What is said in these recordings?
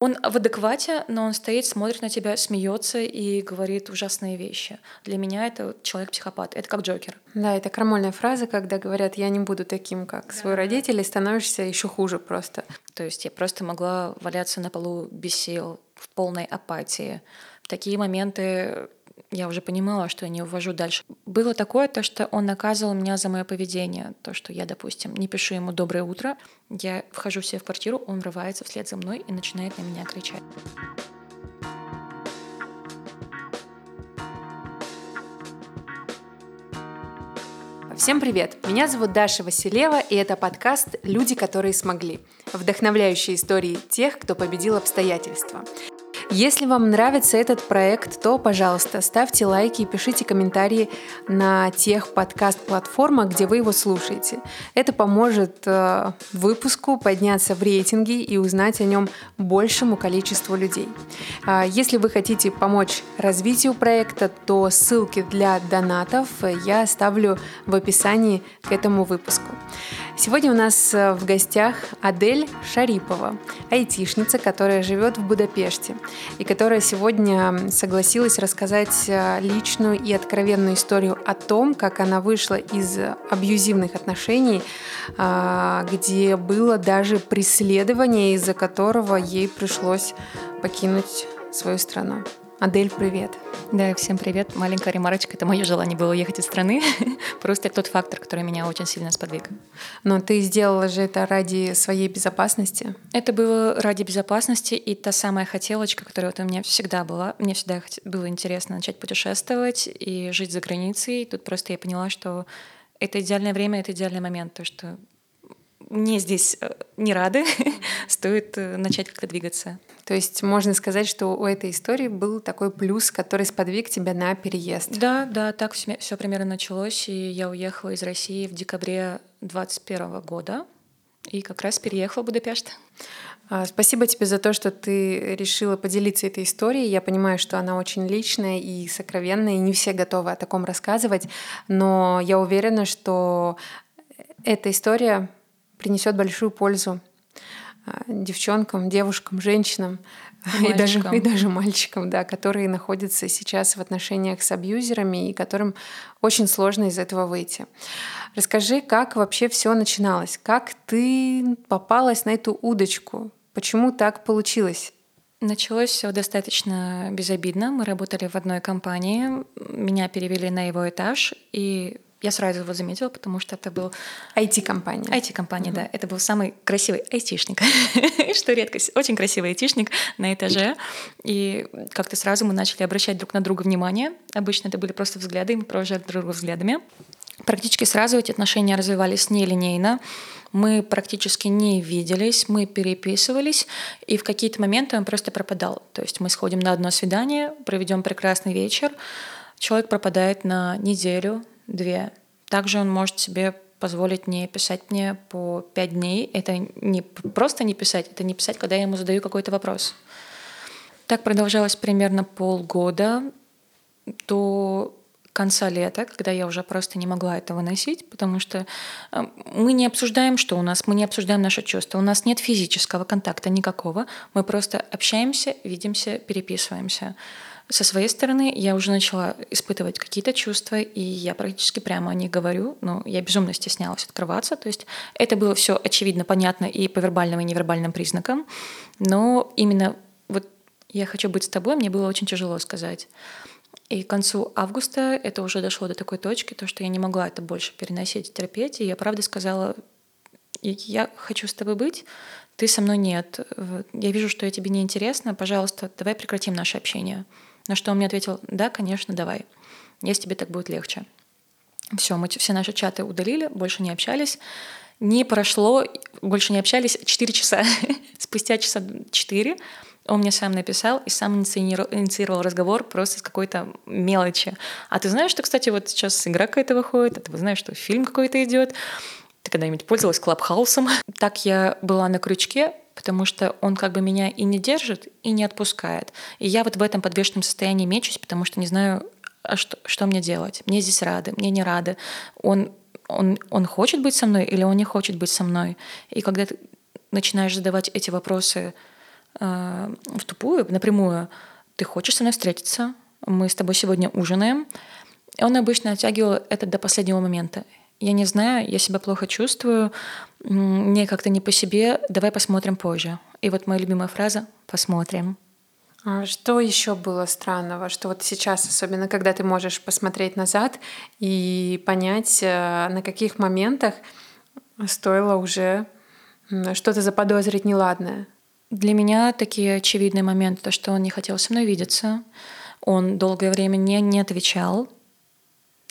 Он в адеквате, но он стоит, смотрит на тебя, смеется и говорит ужасные вещи. Для меня это человек-психопат. Это как Джокер. Да, это крамольная фраза, когда говорят, я не буду таким, как да. свой родитель, и становишься еще хуже просто. То есть я просто могла валяться на полу без сил, в полной апатии. В такие моменты я уже понимала, что я не увожу дальше. Было такое, то, что он наказывал меня за мое поведение. То, что я, допустим, не пишу ему «доброе утро», я вхожу себе в квартиру, он врывается вслед за мной и начинает на меня кричать. Всем привет! Меня зовут Даша Василева, и это подкаст «Люди, которые смогли». Вдохновляющие истории тех, кто победил обстоятельства. Если вам нравится этот проект, то, пожалуйста, ставьте лайки и пишите комментарии на тех подкаст-платформах, где вы его слушаете. Это поможет э, выпуску подняться в рейтинге и узнать о нем большему количеству людей. Э, если вы хотите помочь развитию проекта, то ссылки для донатов я оставлю в описании к этому выпуску. Сегодня у нас э, в гостях Адель Шарипова, айтишница, которая живет в Будапеште и которая сегодня согласилась рассказать э, личную и откровенную историю о том, как она вышла из абьюзивных отношений, а, где было даже преследование, из-за которого ей пришлось покинуть свою страну. Адель, привет. Да, всем привет. Маленькая ремарочка. Это мое желание было уехать из страны. Просто тот фактор, который меня очень сильно сподвиг. Но ты сделала же это ради своей безопасности? Это было ради безопасности и та самая хотелочка, которая вот у меня всегда была. Мне всегда было интересно начать путешествовать и жить за границей. Тут просто я поняла, что это идеальное время, это идеальный момент, то, что мне здесь э, не рады, стоит э, начать как-то двигаться. То есть можно сказать, что у этой истории был такой плюс, который сподвиг тебя на переезд. Да, да, так все, примерно началось, и я уехала из России в декабре 2021 года и как раз переехала в Будапешт. А, спасибо тебе за то, что ты решила поделиться этой историей. Я понимаю, что она очень личная и сокровенная, и не все готовы о таком рассказывать, но я уверена, что эта история принесет большую пользу девчонкам, девушкам, женщинам и, и даже, и даже мальчикам, да, которые находятся сейчас в отношениях с абьюзерами и которым очень сложно из этого выйти. Расскажи, как вообще все начиналось, как ты попалась на эту удочку, почему так получилось? Началось все достаточно безобидно. Мы работали в одной компании, меня перевели на его этаж, и я сразу его заметила, потому что это был... IT-компания. IT-компания, mm-hmm. да. Это был самый красивый айтишник, что редкость. Очень красивый айтишник на этаже. И как-то сразу мы начали обращать друг на друга внимание. Обычно это были просто взгляды, и мы провожали друг друга взглядами. Практически сразу эти отношения развивались нелинейно. Мы практически не виделись, мы переписывались, и в какие-то моменты он просто пропадал. То есть мы сходим на одно свидание, проведем прекрасный вечер, человек пропадает на неделю, две. Также он может себе позволить не писать мне по пять дней. Это не просто не писать, это не писать, когда я ему задаю какой-то вопрос. Так продолжалось примерно полгода до конца лета, когда я уже просто не могла это выносить, потому что э, мы не обсуждаем, что у нас, мы не обсуждаем наши чувства, у нас нет физического контакта никакого, мы просто общаемся, видимся, переписываемся. Со своей стороны я уже начала испытывать какие-то чувства, и я практически прямо о них говорю, но я безумно стеснялась открываться. То есть это было все очевидно, понятно и по вербальным, и невербальным признакам. Но именно вот я хочу быть с тобой, мне было очень тяжело сказать. И к концу августа это уже дошло до такой точки, то, что я не могла это больше переносить, терпеть. И я правда сказала, я хочу с тобой быть, ты со мной нет. Я вижу, что я тебе не интересна, пожалуйста, давай прекратим наше общение. На что он мне ответил, да, конечно, давай, если тебе так будет легче. Все, мы все наши чаты удалили, больше не общались. Не прошло, больше не общались 4 часа. Спустя часа 4 он мне сам написал и сам инициировал разговор просто с какой-то мелочи. А ты знаешь, что, кстати, вот сейчас игра какая-то выходит, а ты знаешь, что фильм какой-то идет. Ты когда-нибудь пользовалась Клабхаусом? Так я была на крючке, потому что он как бы меня и не держит, и не отпускает. И я вот в этом подвешенном состоянии мечусь, потому что не знаю, а что, что мне делать. Мне здесь рады, мне не рады. Он, он, он хочет быть со мной или он не хочет быть со мной? И когда ты начинаешь задавать эти вопросы э, в тупую, напрямую, ты хочешь со мной встретиться, мы с тобой сегодня ужинаем. Он обычно оттягивал это до последнего момента. Я не знаю, я себя плохо чувствую, мне как-то не по себе, давай посмотрим позже. И вот моя любимая фраза «посмотрим». А что еще было странного, что вот сейчас, особенно когда ты можешь посмотреть назад и понять, э, на каких моментах стоило уже что-то заподозрить неладное? Для меня такие очевидные моменты, то, что он не хотел со мной видеться, он долгое время не, не отвечал,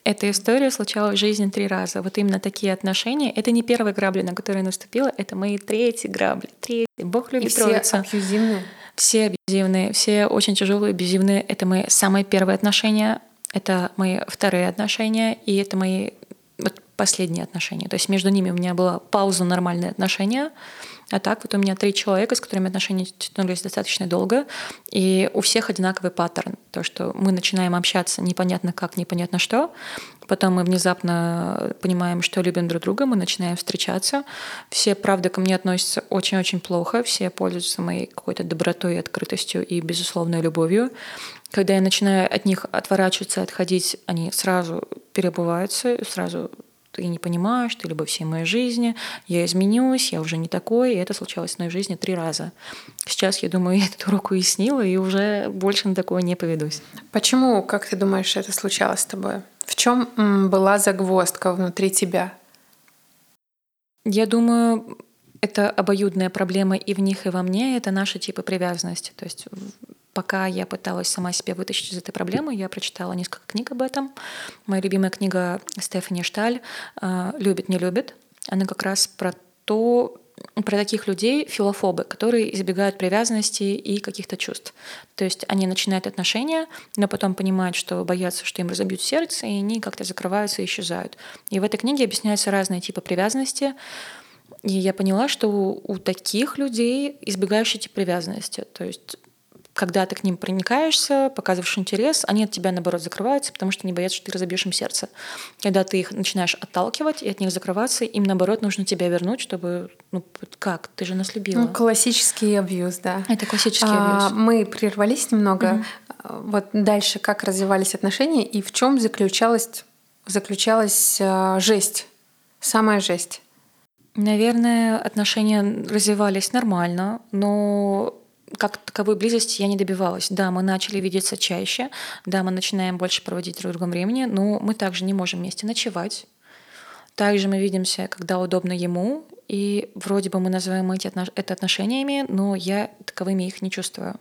эта история случалась в жизни три раза. Вот именно такие отношения. Это не первая грабли, на которую я наступила, это мои третьи грабли. Третьи. Бог любит И все троица. абьюзивные? Все абьюзивные, все очень тяжелые, абьюзивные. Это мои самые первые отношения, это мои вторые отношения, и это мои вот последние отношения. То есть между ними у меня была пауза нормальные отношения, а так вот у меня три человека, с которыми отношения тянулись достаточно долго, и у всех одинаковый паттерн. То, что мы начинаем общаться непонятно как, непонятно что, потом мы внезапно понимаем, что любим друг друга, мы начинаем встречаться. Все, правда, ко мне относятся очень-очень плохо, все пользуются моей какой-то добротой, открытостью и безусловной любовью. Когда я начинаю от них отворачиваться, отходить, они сразу перебываются, сразу ты не понимаешь, ты любовь всей моей жизни, я изменюсь, я уже не такой, и это случалось в моей жизни три раза. Сейчас, я думаю, я эту уроку уяснила, и уже больше на такое не поведусь. Почему, как ты думаешь, это случалось с тобой? В чем была загвоздка внутри тебя? Я думаю, это обоюдная проблема и в них, и во мне. Это наши типы привязанности. То есть пока я пыталась сама себя вытащить из этой проблемы, я прочитала несколько книг об этом. Моя любимая книга Стефани Шталь э, «Любит, не любит». Она как раз про то, про таких людей, филофобы, которые избегают привязанности и каких-то чувств. То есть они начинают отношения, но потом понимают, что боятся, что им разобьют сердце, и они как-то закрываются и исчезают. И в этой книге объясняются разные типы привязанности. И я поняла, что у, таких людей избегающий тип привязанности. То есть когда ты к ним проникаешься, показываешь интерес, они от тебя, наоборот, закрываются, потому что они боятся, что ты разобьешь им сердце. Когда ты их начинаешь отталкивать и от них закрываться, им, наоборот, нужно тебя вернуть, чтобы... Ну, как? Ты же нас любила. Ну, классический абьюз, да. Это классический а, абьюз. Мы прервались немного. Mm-hmm. Вот дальше как развивались отношения и в чем заключалась, заключалась а, жесть, самая жесть? Наверное, отношения развивались нормально, но как таковой близости я не добивалась. Да, мы начали видеться чаще, да, мы начинаем больше проводить друг другом времени, но мы также не можем вместе ночевать. Также мы видимся, когда удобно ему, и вроде бы мы называем эти это отношениями, но я таковыми их не чувствую.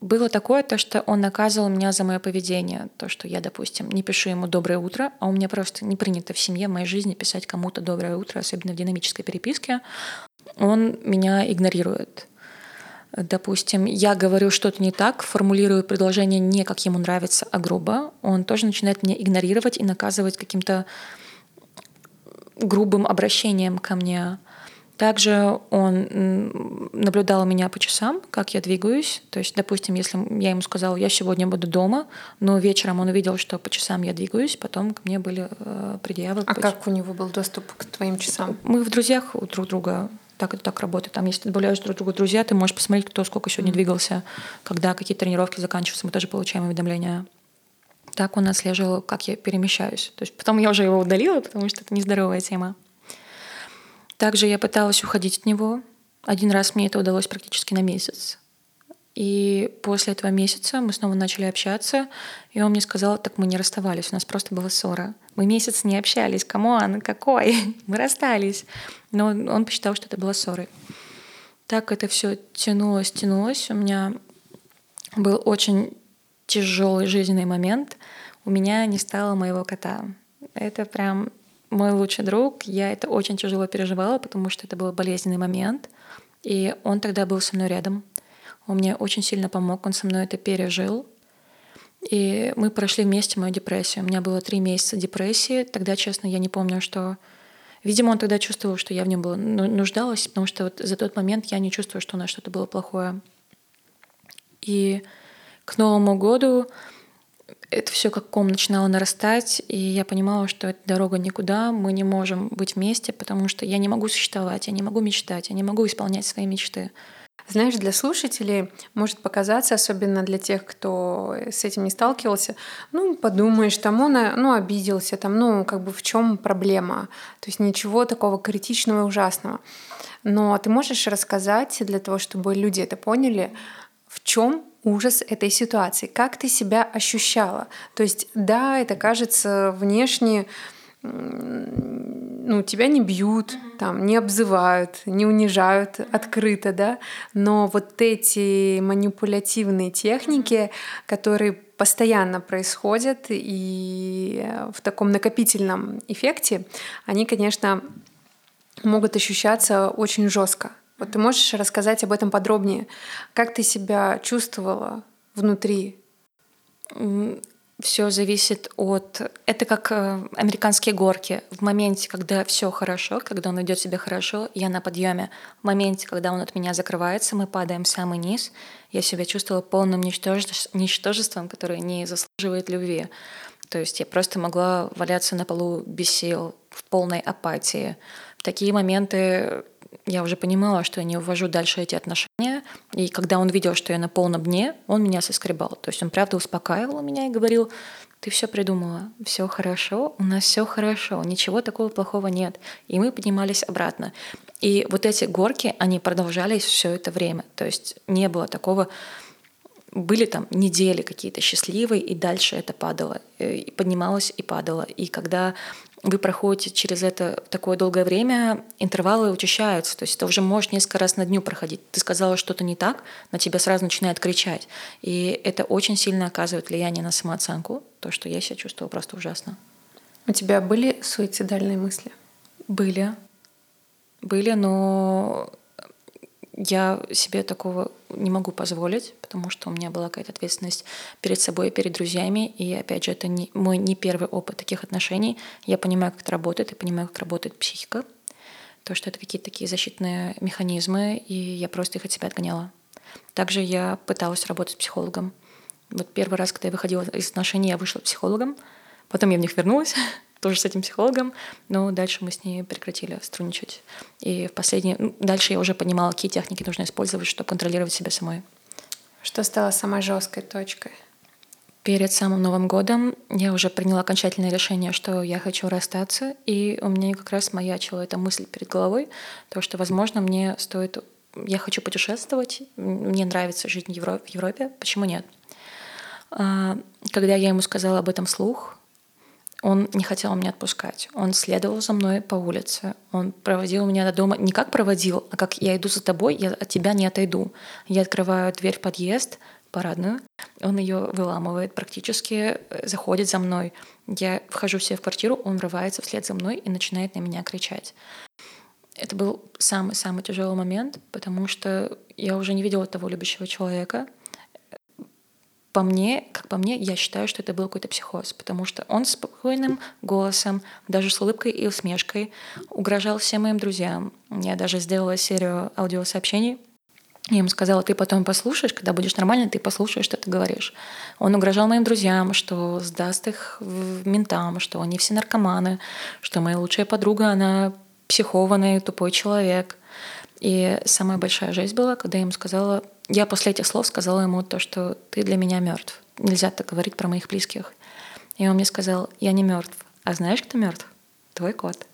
Было такое, то, что он наказывал меня за мое поведение. То, что я, допустим, не пишу ему «доброе утро», а у меня просто не принято в семье, в моей жизни писать кому-то «доброе утро», особенно в динамической переписке. Он меня игнорирует. Допустим, я говорю что-то не так, формулирую предложение не как ему нравится, а грубо, он тоже начинает меня игнорировать и наказывать каким-то грубым обращением ко мне. Также он наблюдал меня по часам, как я двигаюсь. То есть, допустим, если я ему сказала, я сегодня буду дома, но вечером он увидел, что по часам я двигаюсь, потом ко мне были э, предъявы. А как у него был доступ к твоим часам? Мы в друзьях у друг друга так это так работает. Там, если ты добавляешь друг другу друзья, ты можешь посмотреть, кто сколько сегодня двигался, когда какие тренировки заканчиваются. Мы тоже получаем уведомления. Так он отслеживал, как я перемещаюсь. То есть потом я уже его удалила, потому что это нездоровая тема. Также я пыталась уходить от него. Один раз мне это удалось практически на месяц. И после этого месяца мы снова начали общаться, и он мне сказал, так мы не расставались, у нас просто была ссора. Мы месяц не общались, come on, какой? мы расстались. Но он посчитал, что это была ссорой. Так это все тянулось, тянулось. У меня был очень тяжелый жизненный момент. У меня не стало моего кота. Это прям мой лучший друг. Я это очень тяжело переживала, потому что это был болезненный момент. И он тогда был со мной рядом. Он мне очень сильно помог, он со мной это пережил. И мы прошли вместе мою депрессию. У меня было три месяца депрессии. Тогда, честно, я не помню, что... Видимо, он тогда чувствовал, что я в нем была ну, нуждалась, потому что вот за тот момент я не чувствую, что у нас что-то было плохое. И к Новому году это все как ком начинало нарастать, и я понимала, что это дорога никуда, мы не можем быть вместе, потому что я не могу существовать, я не могу мечтать, я не могу исполнять свои мечты. Знаешь, для слушателей может показаться, особенно для тех, кто с этим не сталкивался, ну, подумаешь, там он ну, обиделся, там, ну, как бы в чем проблема. То есть ничего такого критичного и ужасного. Но ты можешь рассказать для того, чтобы люди это поняли, в чем ужас этой ситуации, как ты себя ощущала. То есть, да, это кажется внешне ну, тебя не бьют, там, не обзывают, не унижают открыто, да, но вот эти манипулятивные техники, которые постоянно происходят и в таком накопительном эффекте, они, конечно, могут ощущаться очень жестко. Вот ты можешь рассказать об этом подробнее? Как ты себя чувствовала внутри? Все зависит от... Это как э, американские горки. В моменте, когда все хорошо, когда он идет себе хорошо, я на подъеме. В моменте, когда он от меня закрывается, мы падаем в самый низ. Я себя чувствовала полным ничтожеством, которое не заслуживает любви. То есть я просто могла валяться на полу без сил, в полной апатии. В такие моменты я уже понимала, что я не увожу дальше эти отношения. И когда он видел, что я на полном дне, он меня соскребал. То есть он правда успокаивал меня и говорил, ты все придумала, все хорошо, у нас все хорошо, ничего такого плохого нет. И мы поднимались обратно. И вот эти горки, они продолжались все это время. То есть не было такого, были там недели какие-то счастливые, и дальше это падало, э, и поднималось и падало. И когда вы проходите через это такое долгое время, интервалы учащаются. То есть это уже может несколько раз на дню проходить. Ты сказала что-то не так, на тебя сразу начинает кричать. И это очень сильно оказывает влияние на самооценку, то, что я себя чувствовала просто ужасно. У тебя были суицидальные мысли? Были. Были, но я себе такого не могу позволить, потому что у меня была какая-то ответственность перед собой и перед друзьями. И опять же, это не, мой не первый опыт таких отношений. Я понимаю, как это работает, я понимаю, как работает психика. То, что это какие-то такие защитные механизмы, и я просто их от себя отгоняла. Также я пыталась работать с психологом. Вот первый раз, когда я выходила из отношений, я вышла психологом. Потом я в них вернулась, тоже с этим психологом, но дальше мы с ней прекратили сотрудничать. И в последние... Ну, дальше я уже понимала, какие техники нужно использовать, чтобы контролировать себя самой. Что стало самой жесткой точкой? Перед самым Новым годом я уже приняла окончательное решение, что я хочу расстаться, и у меня как раз маячила эта мысль перед головой, то, что, возможно, мне стоит... Я хочу путешествовать, мне нравится жить в Европе, почему нет? А, когда я ему сказала об этом слух, он не хотел меня отпускать. Он следовал за мной по улице. Он проводил меня до дома не как проводил, а как я иду за тобой, я от тебя не отойду. Я открываю дверь в подъезд, парадную, он ее выламывает практически, э, заходит за мной. Я вхожу себе в квартиру, он врывается вслед за мной и начинает на меня кричать. Это был самый-самый тяжелый момент, потому что я уже не видела того любящего человека — по мне, как по мне, я считаю, что это был какой-то психоз, потому что он спокойным голосом, даже с улыбкой и усмешкой угрожал всем моим друзьям. Я даже сделала серию аудиосообщений. Я ему сказала, ты потом послушаешь, когда будешь нормально, ты послушаешь, что ты говоришь. Он угрожал моим друзьям, что сдаст их в ментам, что они все наркоманы, что моя лучшая подруга, она психованный, тупой человек. И самая большая жесть была, когда я ему сказала, я после этих слов сказала ему то, что ты для меня мертв. Нельзя так говорить про моих близких. И он мне сказал, я не мертв. А знаешь, кто мертв? Твой кот.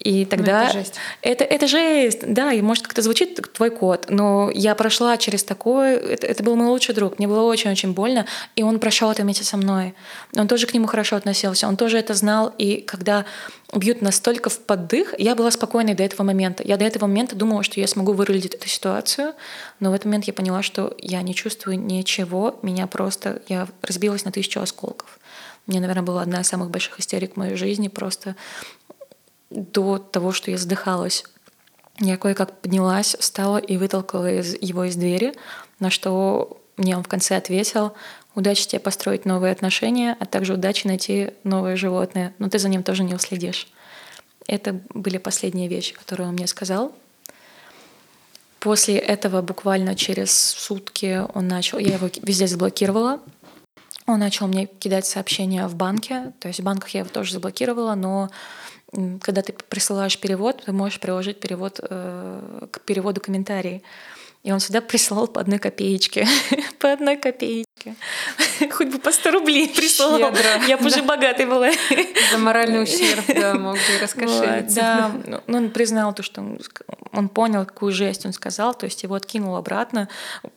И ну, тогда это жесть. Это, это жесть, да, и может как-то звучит твой кот, но я прошла через такое, это, это был мой лучший друг, мне было очень-очень больно, и он прошел это вместе со мной. Он тоже к нему хорошо относился, он тоже это знал, и когда бьют настолько в поддых, я была спокойной до этого момента. Я до этого момента думала, что я смогу вырулить эту ситуацию, но в этот момент я поняла, что я не чувствую ничего, меня просто, я разбилась на тысячу осколков. Мне, наверное, была одна из самых больших истерик в моей жизни, просто до того, что я задыхалась. Я кое-как поднялась, встала и вытолкала из, его из двери, на что мне он в конце ответил, удачи тебе построить новые отношения, а также удачи найти новое животное, но ты за ним тоже не уследишь. Это были последние вещи, которые он мне сказал. После этого буквально через сутки он начал, я его везде заблокировала, он начал мне кидать сообщения в банке, то есть в банках я его тоже заблокировала, но когда ты присылаешь перевод, ты можешь приложить перевод э, к переводу комментарий. И он всегда присылал по одной копеечке. по одной копеечке. Хоть бы по 100 рублей прислал. Я бы уже богатой была. За моральный ущерб, да, мог бы раскошелиться. Да, но ну, он признал то, что он, он понял, какую жесть он сказал, то есть его откинул обратно.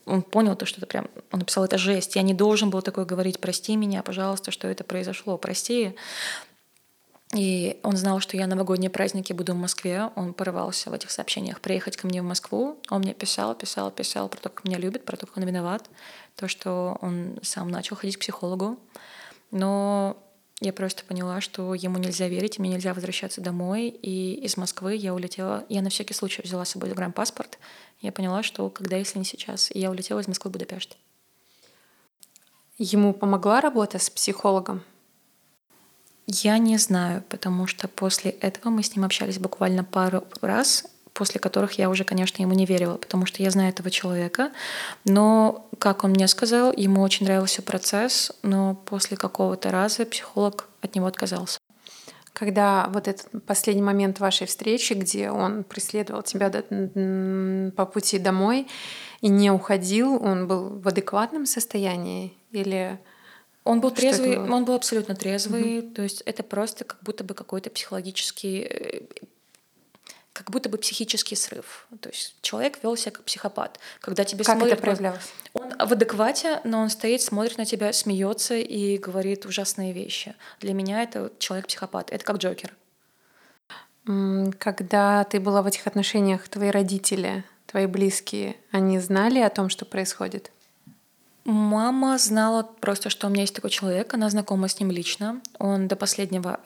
Он понял то, что это прям... Он написал, это жесть. Я не должен был такое говорить. Прости меня, пожалуйста, что это произошло. Прости. И он знал, что я новогодние праздники буду в Москве. Он порывался в этих сообщениях приехать ко мне в Москву. Он мне писал, писал, писал про то, как меня любит, про то, как он виноват, то, что он сам начал ходить к психологу. Но я просто поняла, что ему нельзя верить, мне нельзя возвращаться домой. И из Москвы я улетела. Я на всякий случай взяла с собой загранпаспорт. Я поняла, что когда, если не сейчас. И я улетела из Москвы в Будапешт. Ему помогла работа с психологом? Я не знаю, потому что после этого мы с ним общались буквально пару раз, после которых я уже, конечно, ему не верила, потому что я знаю этого человека. Но, как он мне сказал, ему очень нравился процесс, но после какого-то раза психолог от него отказался. Когда вот этот последний момент вашей встречи, где он преследовал тебя по пути домой и не уходил, он был в адекватном состоянии или он был трезвый, он был абсолютно трезвый, угу. то есть это просто как будто бы какой-то психологический, э, как будто бы психический срыв. То есть человек вел себя как психопат. Когда тебе как смотрит, это проявлялось? Он в адеквате, но он стоит, смотрит на тебя, смеется и говорит ужасные вещи. Для меня это человек-психопат. Это как Джокер. Когда ты была в этих отношениях, твои родители, твои близкие, они знали о том, что происходит? Мама знала просто, что у меня есть такой человек, она знакома с ним лично. Он до последнего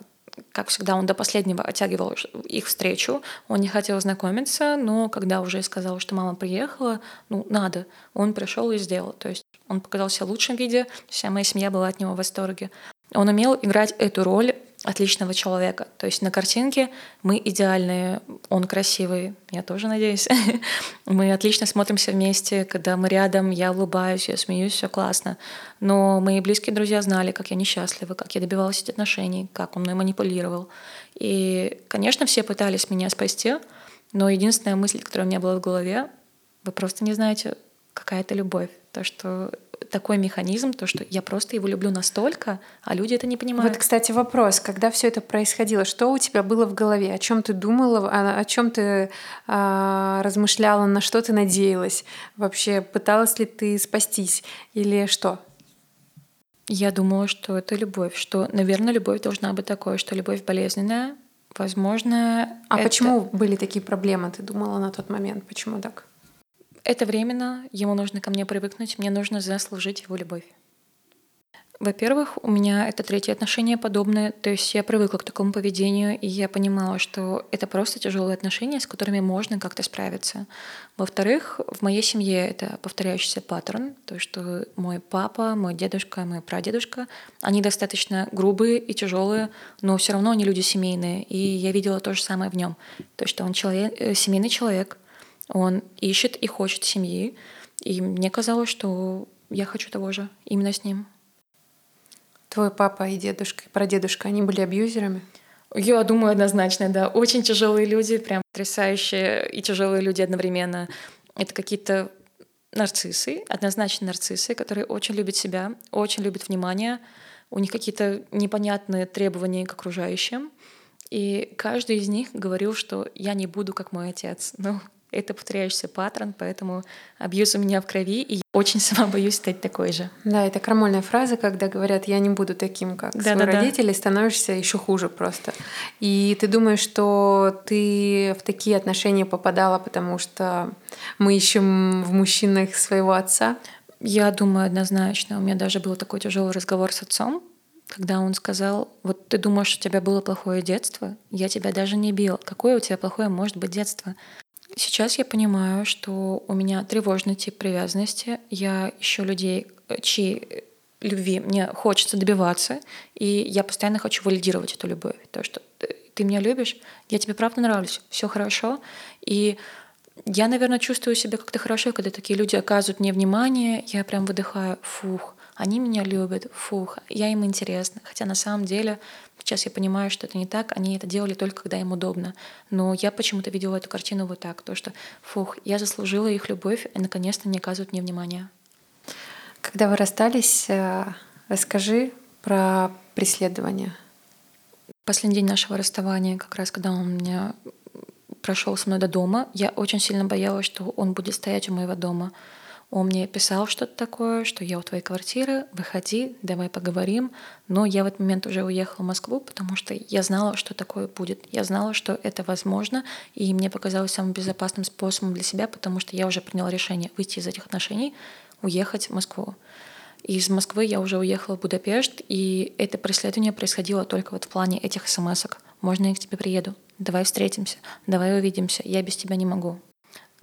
как всегда, он до последнего оттягивал их встречу, он не хотел знакомиться, но когда уже сказал, что мама приехала, ну, надо, он пришел и сделал. То есть он показался в лучшем виде, вся моя семья была от него в восторге. Он умел играть эту роль отличного человека. То есть на картинке мы идеальные, он красивый, я тоже надеюсь. мы отлично смотримся вместе, когда мы рядом, я улыбаюсь, я смеюсь, все классно. Но мои близкие друзья знали, как я несчастлива, как я добивалась этих отношений, как он мной манипулировал. И, конечно, все пытались меня спасти, но единственная мысль, которая у меня была в голове, вы просто не знаете, какая это любовь. То, что такой механизм, то, что я просто его люблю настолько, а люди это не понимают. Вот, кстати, вопрос, когда все это происходило, что у тебя было в голове, о чем ты думала, о, о чем ты а, размышляла, на что ты надеялась, вообще пыталась ли ты спастись или что? Я думала, что это любовь, что, наверное, любовь должна быть такой, что любовь болезненная, возможно. А это... почему были такие проблемы? Ты думала на тот момент, почему так? Это временно, ему нужно ко мне привыкнуть, мне нужно заслужить его любовь. Во-первых, у меня это третье отношение подобное, то есть я привыкла к такому поведению, и я понимала, что это просто тяжелые отношения, с которыми можно как-то справиться. Во-вторых, в моей семье это повторяющийся паттерн, то, что мой папа, мой дедушка, мой прадедушка, они достаточно грубые и тяжелые, но все равно они люди семейные, и я видела то же самое в нем, то, что он человек, э, семейный человек, он ищет и хочет семьи. И мне казалось, что я хочу того же именно с ним. Твой папа и дедушка, и прадедушка, они были абьюзерами? Я думаю, однозначно, да. Очень тяжелые люди, прям потрясающие и тяжелые люди одновременно. Это какие-то нарциссы, однозначно нарциссы, которые очень любят себя, очень любят внимание. У них какие-то непонятные требования к окружающим. И каждый из них говорил, что я не буду как мой отец. Ну, это повторяющийся паттерн, поэтому абьюз у меня в крови, и я очень сама боюсь стать такой же. Да, это крамольная фраза, когда говорят, я не буду таким, как да, свои да, родители, да. становишься еще хуже просто. И ты думаешь, что ты в такие отношения попадала, потому что мы ищем в мужчинах своего отца? Я думаю однозначно. У меня даже был такой тяжелый разговор с отцом, когда он сказал, вот ты думаешь, у тебя было плохое детство, я тебя даже не бил. Какое у тебя плохое может быть детство? Сейчас я понимаю, что у меня тревожный тип привязанности. Я ищу людей, чьи любви мне хочется добиваться, и я постоянно хочу валидировать эту любовь. То, что ты меня любишь, я тебе правда нравлюсь, все хорошо. И я, наверное, чувствую себя как-то хорошо, когда такие люди оказывают мне внимание, я прям выдыхаю, фух, они меня любят, фух, я им интересна. Хотя на самом деле сейчас я понимаю, что это не так, они это делали только когда им удобно. Но я почему-то видела эту картину вот так, то что, фух, я заслужила их любовь, и наконец-то не оказывают мне внимания. Когда вы расстались, э, расскажи про преследование. Последний день нашего расставания, как раз когда он меня прошел со мной до дома, я очень сильно боялась, что он будет стоять у моего дома. Он мне писал что-то такое, что я у твоей квартиры, выходи, давай поговорим. Но я в этот момент уже уехала в Москву, потому что я знала, что такое будет. Я знала, что это возможно, и мне показалось самым безопасным способом для себя, потому что я уже приняла решение выйти из этих отношений, уехать в Москву. Из Москвы я уже уехала в Будапешт, и это преследование происходило только вот в плане этих смс -ок. «Можно я к тебе приеду? Давай встретимся, давай увидимся, я без тебя не могу».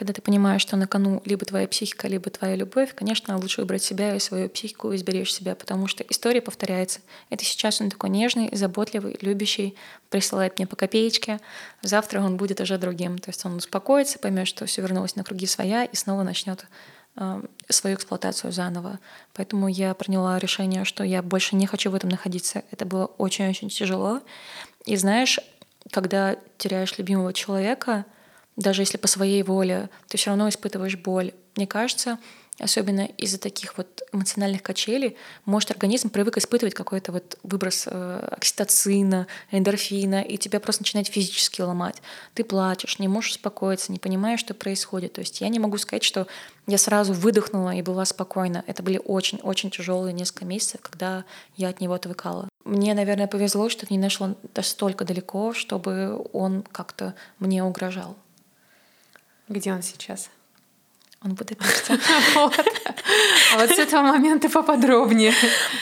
Когда ты понимаешь, что на кону либо твоя психика, либо твоя любовь, конечно, лучше выбрать себя и свою психику и сберечь себя, потому что история повторяется. Это сейчас он такой нежный, заботливый, любящий, присылает мне по копеечке. Завтра он будет уже другим. То есть он успокоится, поймет, что все вернулось на круги своя и снова начнет э, свою эксплуатацию заново. Поэтому я приняла решение, что я больше не хочу в этом находиться. Это было очень-очень тяжело. И знаешь, когда теряешь любимого человека — даже если по своей воле, ты все равно испытываешь боль. Мне кажется, особенно из-за таких вот эмоциональных качелей, может организм привык испытывать какой-то вот выброс э, окситоцина, эндорфина, и тебя просто начинает физически ломать. Ты плачешь, не можешь успокоиться, не понимаешь, что происходит. То есть я не могу сказать, что я сразу выдохнула и была спокойна. Это были очень-очень тяжелые несколько месяцев, когда я от него отвыкала. Мне, наверное, повезло, что не нашло настолько далеко, чтобы он как-то мне угрожал. Где он сейчас? Он в Будапеште. вот. А вот с этого момента поподробнее.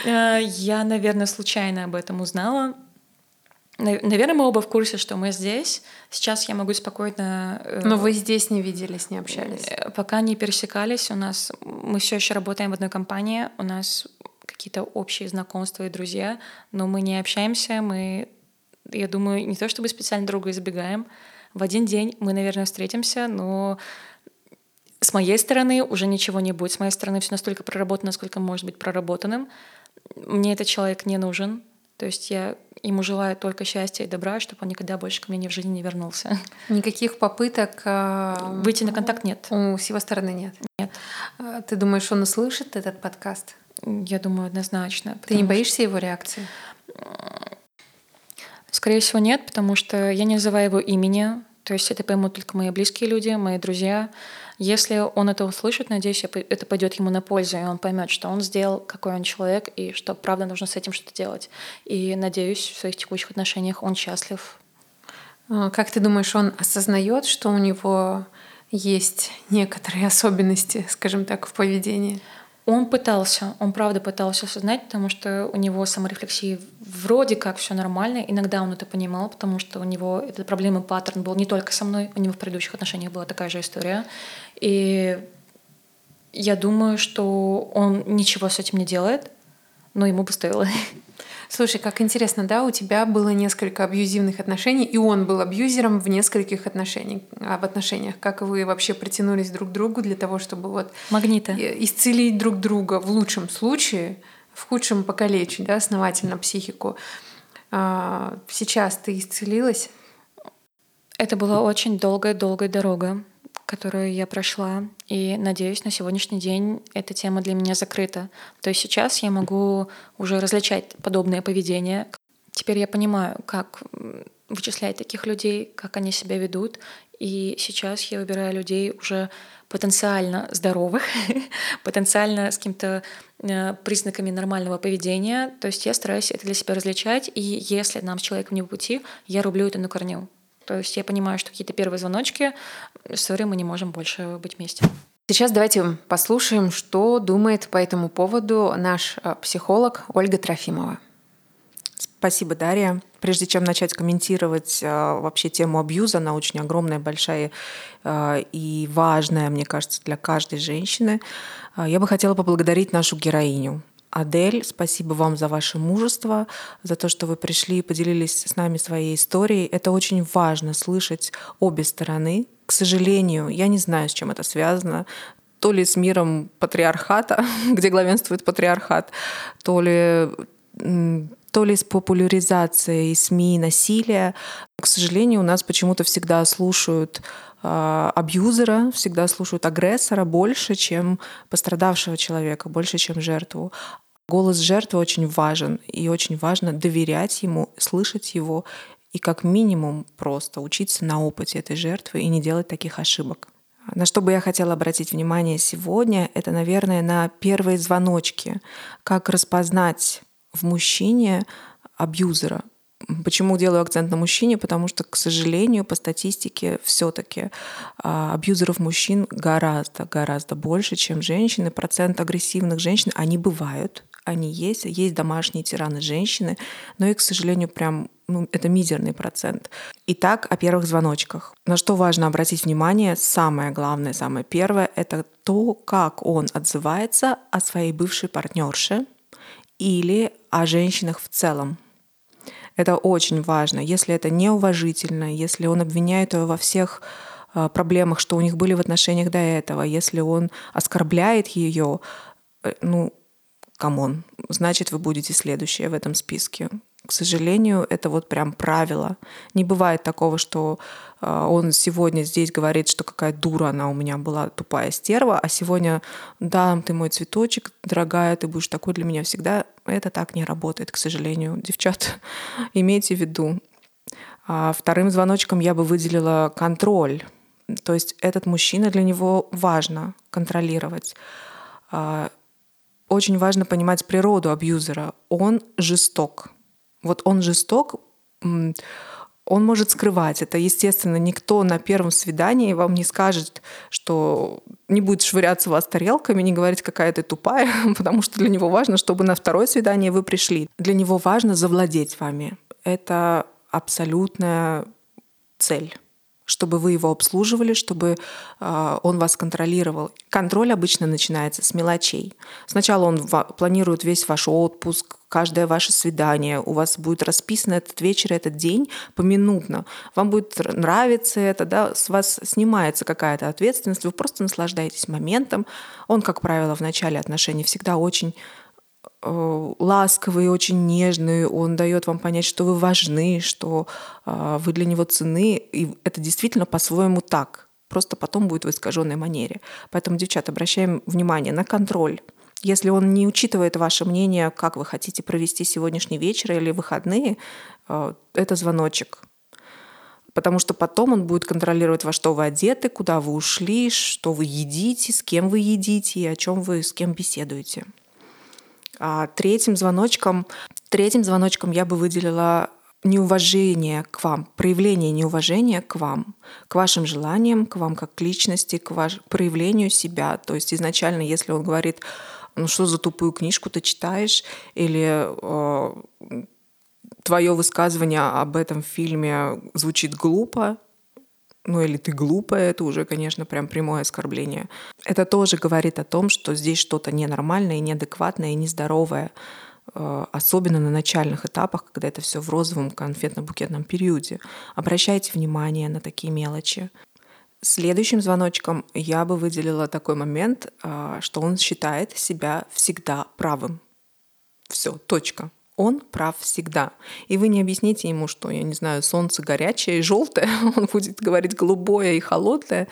Э, я, наверное, случайно об этом узнала. Наверное, мы оба в курсе, что мы здесь. Сейчас я могу спокойно... Э, Но вы здесь не виделись, не общались? Э, пока не пересекались. У нас... Мы все еще работаем в одной компании. У нас какие-то общие знакомства и друзья. Но мы не общаемся. Мы, я думаю, не то чтобы специально друга избегаем, в один день мы, наверное, встретимся, но с моей стороны уже ничего не будет. С моей стороны все настолько проработано, насколько может быть проработанным. Мне этот человек не нужен. То есть я ему желаю только счастья и добра, чтобы он никогда больше ко мне в жизни не вернулся. Никаких попыток... Э, Выйти на контакт нет. У с его стороны нет? Нет. А ты думаешь, он услышит этот подкаст? Я думаю, однозначно. Ты не боишься что... его реакции? Скорее всего, нет, потому что я не называю его имени. То есть это поймут только мои близкие люди, мои друзья. Если он это услышит, надеюсь, это пойдет ему на пользу, и он поймет, что он сделал, какой он человек, и что правда нужно с этим что-то делать. И надеюсь, в своих текущих отношениях он счастлив. А, как ты думаешь, он осознает, что у него есть некоторые особенности, скажем так, в поведении? Он пытался, он правда пытался осознать, потому что у него саморефлексии вроде как все нормально. Иногда он это понимал, потому что у него этот проблемный паттерн был не только со мной, у него в предыдущих отношениях была такая же история. И я думаю, что он ничего с этим не делает, но ему бы стоило. Слушай, как интересно, да, у тебя было несколько абьюзивных отношений, и он был абьюзером в нескольких отношениях. А в отношениях, как вы вообще притянулись друг к другу для того, чтобы вот магниты исцелить друг друга в лучшем случае, в худшем покалечить, да, основательно психику. А, сейчас ты исцелилась? Это была очень долгая-долгая дорога которую я прошла. И надеюсь, на сегодняшний день эта тема для меня закрыта. То есть сейчас я могу уже различать подобное поведение. Теперь я понимаю, как вычислять таких людей, как они себя ведут. И сейчас я выбираю людей уже потенциально здоровых, потенциально с какими-то э, признаками нормального поведения. То есть я стараюсь это для себя различать, и если нам с человеком не по пути, я рублю это на корню. То есть я понимаю, что какие-то первые звоночки, сори, мы не можем больше быть вместе. Сейчас давайте послушаем, что думает по этому поводу наш э, психолог Ольга Трофимова. Спасибо, Дарья. Прежде чем начать комментировать э, вообще тему абьюза, она очень огромная, большая э, и важная, мне кажется, для каждой женщины, э, я бы хотела поблагодарить нашу героиню, Адель, спасибо вам за ваше мужество, за то, что вы пришли и поделились с нами своей историей. Это очень важно слышать обе стороны. К сожалению, я не знаю, с чем это связано. то ли с миром патриархата, где главенствует патриархат, то ли то ли с популяризацией СМИ насилия. К сожалению, у нас почему-то всегда слушают э, абьюзера, всегда слушают агрессора больше, чем пострадавшего человека, больше, чем жертву. Голос жертвы очень важен, и очень важно доверять ему, слышать его и как минимум просто учиться на опыте этой жертвы и не делать таких ошибок. На что бы я хотела обратить внимание сегодня, это, наверное, на первые звоночки. Как распознать в мужчине абьюзера. Почему делаю акцент на мужчине? Потому что, к сожалению, по статистике все-таки а, абьюзеров мужчин гораздо, гораздо больше, чем женщины. Процент агрессивных женщин, они бывают, они есть, есть домашние тираны женщины, но и, к сожалению, прям ну, это мизерный процент. Итак, о первых звоночках. На что важно обратить внимание, самое главное, самое первое, это то, как он отзывается о своей бывшей партнерше или о женщинах в целом. Это очень важно. Если это неуважительно, если он обвиняет ее во всех а, проблемах, что у них были в отношениях до этого, если он оскорбляет ее, э, ну, come on, значит, вы будете следующее в этом списке. К сожалению, это вот прям правило. Не бывает такого, что э, он сегодня здесь говорит, что какая дура она у меня была, тупая стерва, а сегодня, да, ты мой цветочек, дорогая, ты будешь такой для меня всегда. Это так не работает, к сожалению. Девчат, имейте в виду. А вторым звоночком я бы выделила контроль. То есть этот мужчина для него важно контролировать. А, очень важно понимать природу абьюзера. Он жесток. Вот он жесток, он может скрывать. Это, естественно, никто на первом свидании вам не скажет, что не будет швыряться вас тарелками, не говорить, какая ты тупая, потому что для него важно, чтобы на второе свидание вы пришли. Для него важно завладеть вами. Это абсолютная цель чтобы вы его обслуживали, чтобы э, он вас контролировал. Контроль обычно начинается с мелочей. Сначала он планирует весь ваш отпуск, каждое ваше свидание. У вас будет расписан этот вечер, этот день поминутно. Вам будет нравиться это, да, с вас снимается какая-то ответственность, вы просто наслаждаетесь моментом. Он, как правило, в начале отношений всегда очень Э, ласковый, очень нежный, он дает вам понять, что вы важны, что э, вы для него цены, и это действительно по-своему так. Просто потом будет в искаженной манере. Поэтому, девчат, обращаем внимание на контроль. Если он не учитывает ваше мнение, как вы хотите провести сегодняшний вечер или выходные, э, это звоночек. Потому что потом он будет контролировать, во что вы одеты, куда вы ушли, что вы едите, с кем вы едите и о чем вы с кем беседуете. А третьим звоночком, третьим звоночком я бы выделила неуважение к вам, проявление неуважения к вам, к вашим желаниям, к вам как к личности, к ваш, проявлению себя. То есть изначально, если он говорит, ну что за тупую книжку ты читаешь, или э, твое высказывание об этом фильме звучит глупо, ну или ты глупая, это уже, конечно, прям прямое оскорбление. Это тоже говорит о том, что здесь что-то ненормальное, неадекватное и нездоровое, э, особенно на начальных этапах, когда это все в розовом конфетно-букетном периоде. Обращайте внимание на такие мелочи. Следующим звоночком я бы выделила такой момент, э, что он считает себя всегда правым. Все, точка он прав всегда. И вы не объясните ему, что, я не знаю, солнце горячее и желтое, он будет говорить голубое и холодное,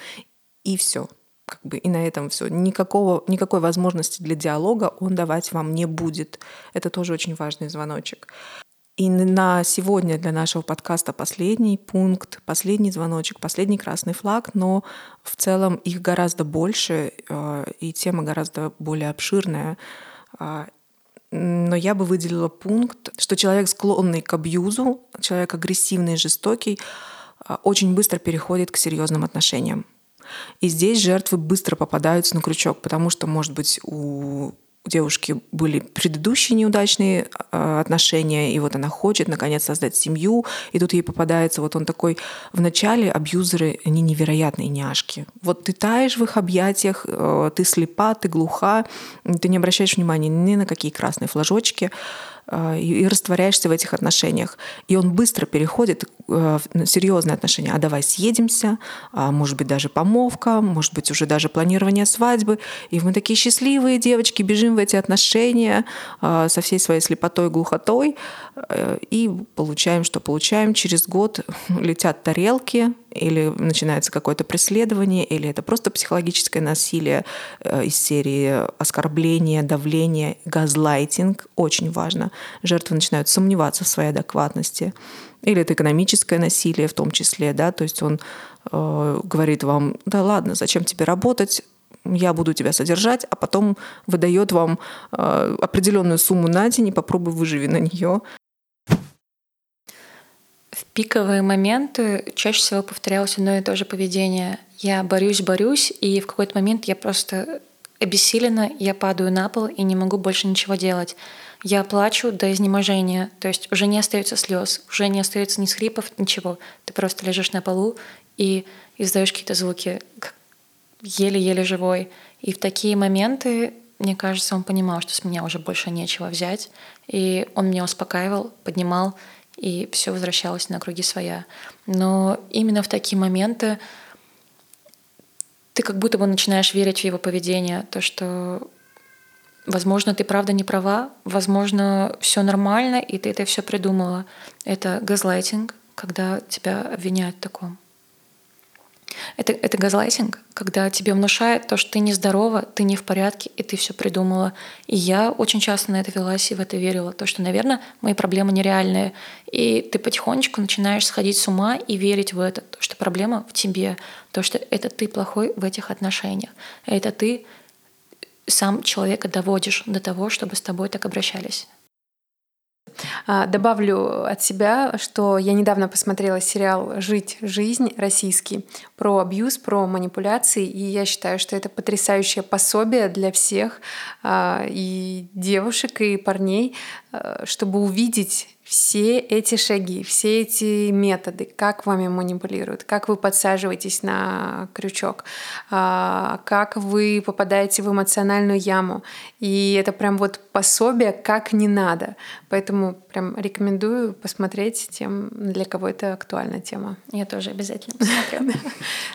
и все. Как бы и на этом все. Никакого, никакой возможности для диалога он давать вам не будет. Это тоже очень важный звоночек. И на сегодня для нашего подкаста последний пункт, последний звоночек, последний красный флаг, но в целом их гораздо больше, э, и тема гораздо более обширная. А, но я бы выделила пункт, что человек, склонный к абьюзу, человек агрессивный и жестокий, а, очень быстро переходит к серьезным отношениям. И здесь жертвы быстро попадаются на крючок, потому что, может быть, у девушки были предыдущие неудачные э, отношения, и вот она хочет наконец создать семью, и тут ей попадается вот он такой в начале абьюзеры, они невероятные няшки. Вот ты таешь в их объятиях, э, ты слепа, ты глуха, ты не обращаешь внимания ни на какие красные флажочки, и растворяешься в этих отношениях. И он быстро переходит в серьезные отношения. А давай съедемся, а может быть даже помолвка, может быть уже даже планирование свадьбы. И мы такие счастливые девочки, бежим в эти отношения со всей своей слепотой, глухотой и получаем, что получаем. Через год летят тарелки, или начинается какое-то преследование, или это просто психологическое насилие э, из серии оскорбления, давления, газлайтинг, очень важно. Жертвы начинают сомневаться в своей адекватности. Или это экономическое насилие в том числе, да, то есть он э, говорит вам, да ладно, зачем тебе работать, я буду тебя содержать, а потом выдает вам э, определенную сумму на день и попробуй выживи на нее. Пиковые моменты чаще всего повторялось одно и то же поведение. Я борюсь, борюсь, и в какой-то момент я просто обессилена, я падаю на пол и не могу больше ничего делать. Я плачу до изнеможения, то есть уже не остается слез, уже не остается ни скрипов, ничего. Ты просто лежишь на полу и издаешь какие-то звуки, еле-еле живой. И в такие моменты, мне кажется, он понимал, что с меня уже больше нечего взять, и он меня успокаивал, поднимал, и все возвращалось на круги своя. Но именно в такие моменты ты как будто бы начинаешь верить в его поведение, то, что Возможно, ты правда не права, возможно, все нормально, и ты это все придумала. Это газлайтинг, когда тебя обвиняют в таком. Это, это газлайтинг, когда тебе внушают то, что ты нездорова, ты не в порядке, и ты все придумала. И я очень часто на это велась и в это верила. То, что, наверное, мои проблемы нереальные. И ты потихонечку начинаешь сходить с ума и верить в это. То, что проблема в тебе. То, что это ты плохой в этих отношениях. Это ты сам человека доводишь до того, чтобы с тобой так обращались. А, добавлю от себя, что я недавно посмотрела сериал «Жить жизнь» российский про абьюз, про манипуляции, и я считаю, что это потрясающее пособие для всех а, и девушек, и парней, а, чтобы увидеть все эти шаги, все эти методы, как вами манипулируют, как вы подсаживаетесь на крючок, а, как вы попадаете в эмоциональную яму. И это прям вот пособие, как не надо. Поэтому прям рекомендую посмотреть тем, для кого это актуальная тема. Я тоже обязательно посмотрю.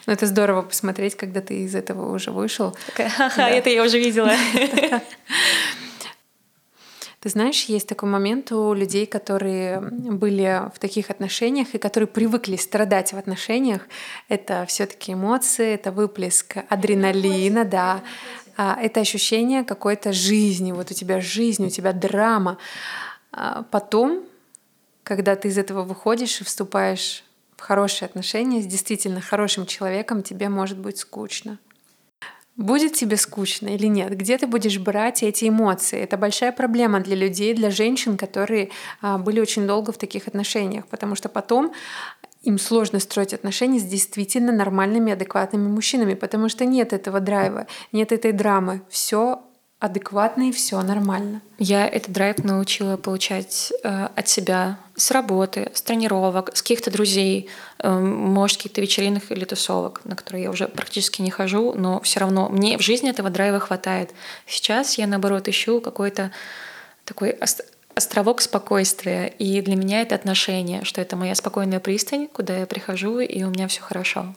Но это здорово посмотреть, когда ты из этого уже вышел. Это я уже видела. Ты знаешь, есть такой момент у людей, которые были в таких отношениях и которые привыкли страдать в отношениях. Это все-таки эмоции, это выплеск адреналина, да. А, это ощущение какой-то жизни. Вот у тебя жизнь, у тебя драма. А потом, когда ты из этого выходишь и вступаешь в хорошие отношения с действительно хорошим человеком, тебе может быть скучно. Будет тебе скучно или нет? Где ты будешь брать эти эмоции? Это большая проблема для людей, для женщин, которые а, были очень долго в таких отношениях, потому что потом им сложно строить отношения с действительно нормальными, адекватными мужчинами, потому что нет этого драйва, нет этой драмы. Все адекватно и все нормально. Я этот драйв научила получать э, от себя с работы, с тренировок, с каких-то друзей, э, может, каких-то вечеринок или тусовок, на которые я уже практически не хожу, но все равно мне в жизни этого драйва хватает. Сейчас я, наоборот, ищу какой-то такой островок спокойствия. И для меня это отношение, что это моя спокойная пристань, куда я прихожу, и у меня все хорошо.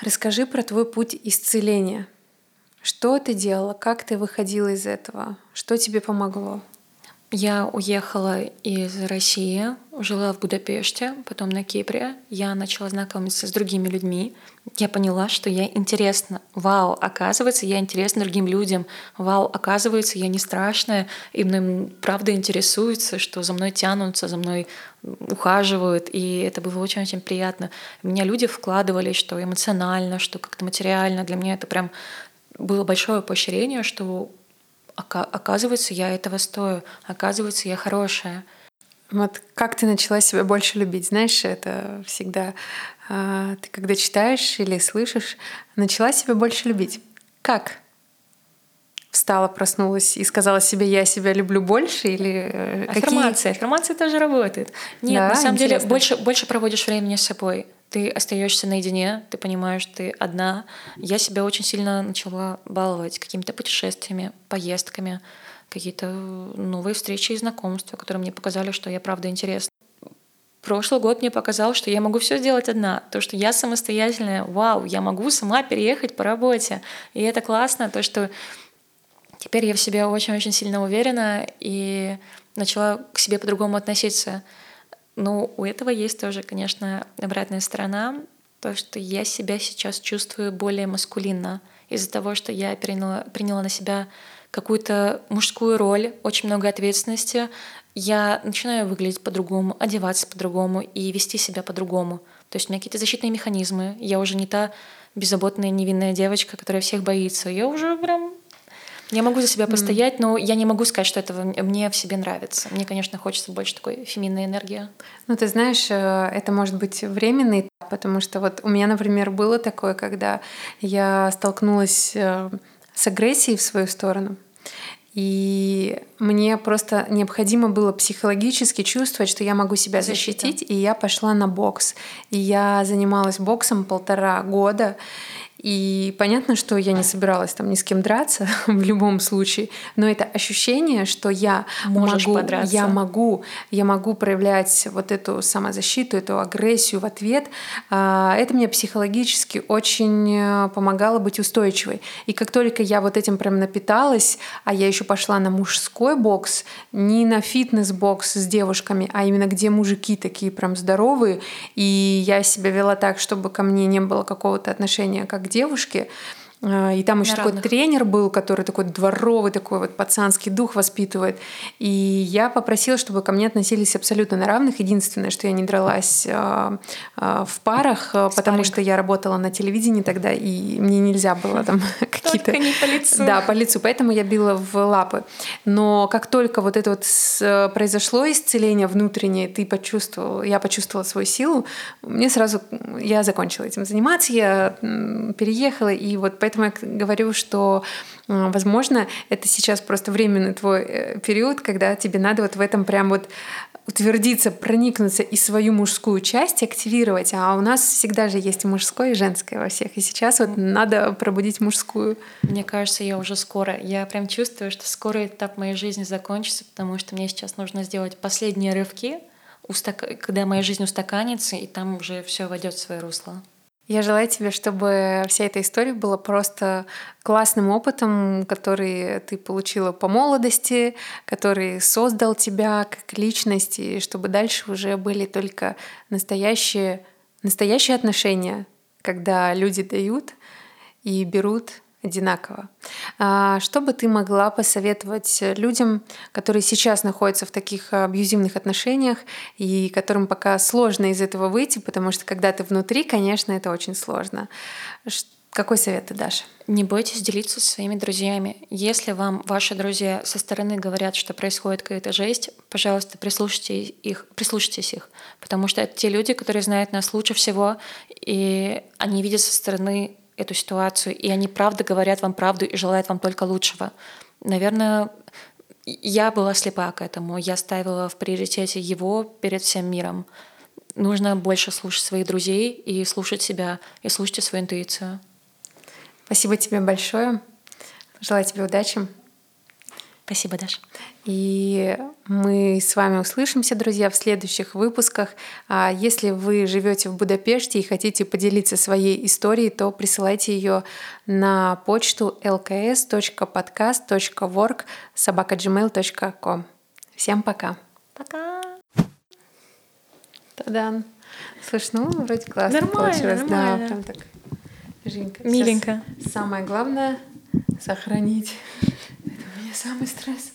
Расскажи про твой путь исцеления. Что ты делала? Как ты выходила из этого? Что тебе помогло? Я уехала из России, жила в Будапеште, потом на Кипре. Я начала знакомиться с другими людьми. Я поняла, что я интересна. Вау, оказывается, я интересна другим людям. Вау, оказывается, я не страшная. И мной правда интересуются, что за мной тянутся, за мной ухаживают. И это было очень-очень приятно. Меня люди вкладывали, что эмоционально, что как-то материально. Для меня это прям было большое поощрение, что оказывается, я этого стою, оказывается, я хорошая. Вот как ты начала себя больше любить? Знаешь, это всегда э, ты когда читаешь или слышишь, начала себя больше любить. Как? Встала, проснулась и сказала себе, я себя люблю больше или э, Аффирмация. Какие? Аффирмация тоже работает. Нет, да, на самом интересно. деле больше, больше проводишь времени с собой ты остаешься наедине, ты понимаешь, ты одна. Я себя очень сильно начала баловать какими-то путешествиями, поездками. какие-то новые встречи и знакомства, которые мне показали, что я правда интересна. Прошлый год мне показал, что я могу все сделать одна. То, что я самостоятельная, вау, я могу сама переехать по работе. И это классно, то, что теперь я в себе очень-очень сильно уверена и начала к себе по-другому относиться. Но у этого есть тоже, конечно, обратная сторона, то, что я себя сейчас чувствую более маскулинно из-за того, что я приняла, приняла на себя какую-то мужскую роль, очень много ответственности, я начинаю выглядеть по-другому, одеваться по-другому и вести себя по-другому. То есть у меня какие-то защитные механизмы. Я уже не та беззаботная, невинная девочка, которая всех боится. Я уже прям... Я могу за себя постоять, но я не могу сказать, что это мне в себе нравится. Мне, конечно, хочется больше такой феминной энергии. Ну, ты знаешь, э, это может быть временный потому что вот у меня, например, было такое, когда я столкнулась э, с агрессией в свою сторону, и мне просто необходимо было психологически чувствовать, что я могу себя защитить, Защита. и я пошла на бокс. И я занималась боксом полтора года. И понятно, что я не собиралась там ни с кем драться в любом случае, но это ощущение, что я Можешь могу, подраться. я могу, я могу проявлять вот эту самозащиту, эту агрессию в ответ, а, это мне психологически очень э, помогало быть устойчивой. И как только я вот этим прям напиталась, а я еще пошла на мужской бокс, не на фитнес-бокс с девушками, а именно где мужики такие прям здоровые, и я себя вела так, чтобы ко мне не было какого-то отношения как девушки. А, и там еще такой тренер был, который такой дворовый, такой вот пацанский дух воспитывает. И я попросила, чтобы ко мне относились абсолютно на равных. Единственное, что я не дралась а, а, в парах, Спаринг. потому что я работала на телевидении тогда, и мне нельзя было там какие-то... не по лицу. Да, по лицу. Поэтому я била в лапы. Но как только вот это вот произошло исцеление внутреннее, ты почувствовал, я почувствовала свою силу, мне сразу... Я закончила этим заниматься, я переехала, и вот поэтому Поэтому я говорю, что, возможно, это сейчас просто временный твой э, период, когда тебе надо вот в этом прям вот утвердиться, проникнуться и свою мужскую часть активировать. А у нас всегда же есть мужское и женское во всех. И сейчас вот надо пробудить мужскую. Мне кажется, я уже скоро. Я прям чувствую, что скоро этап моей жизни закончится, потому что мне сейчас нужно сделать последние рывки, когда моя жизнь устаканится, и там уже все войдет в свое русло. Я желаю тебе, чтобы вся эта история была просто классным опытом, который ты получила по молодости, который создал тебя как личность, и чтобы дальше уже были только настоящие, настоящие отношения, когда люди дают и берут одинаково. А что бы ты могла посоветовать людям, которые сейчас находятся в таких абьюзивных отношениях и которым пока сложно из этого выйти, потому что когда ты внутри, конечно, это очень сложно. Какой совет ты дашь? Не бойтесь делиться со своими друзьями. Если вам ваши друзья со стороны говорят, что происходит какая-то жесть, пожалуйста, прислушайтесь их, прислушайтесь их, потому что это те люди, которые знают нас лучше всего, и они видят со стороны эту ситуацию, и они правда говорят вам правду и желают вам только лучшего. Наверное, я была слепа к этому. Я ставила в приоритете его перед всем миром. Нужно больше слушать своих друзей и слушать себя, и слушать свою интуицию. Спасибо тебе большое. Желаю тебе удачи. Спасибо, Даша. И мы с вами услышимся, друзья, в следующих выпусках. А если вы живете в Будапеште и хотите поделиться своей историей, то присылайте ее на почту lks.podcast.work собакаgmail.com. Всем пока. Пока. Тадан. Слышь, ну, вроде классно нормально, получилось. Нормально. Да, прям так. Женька. Миленько. Самое главное — сохранить. Это у меня самый стресс.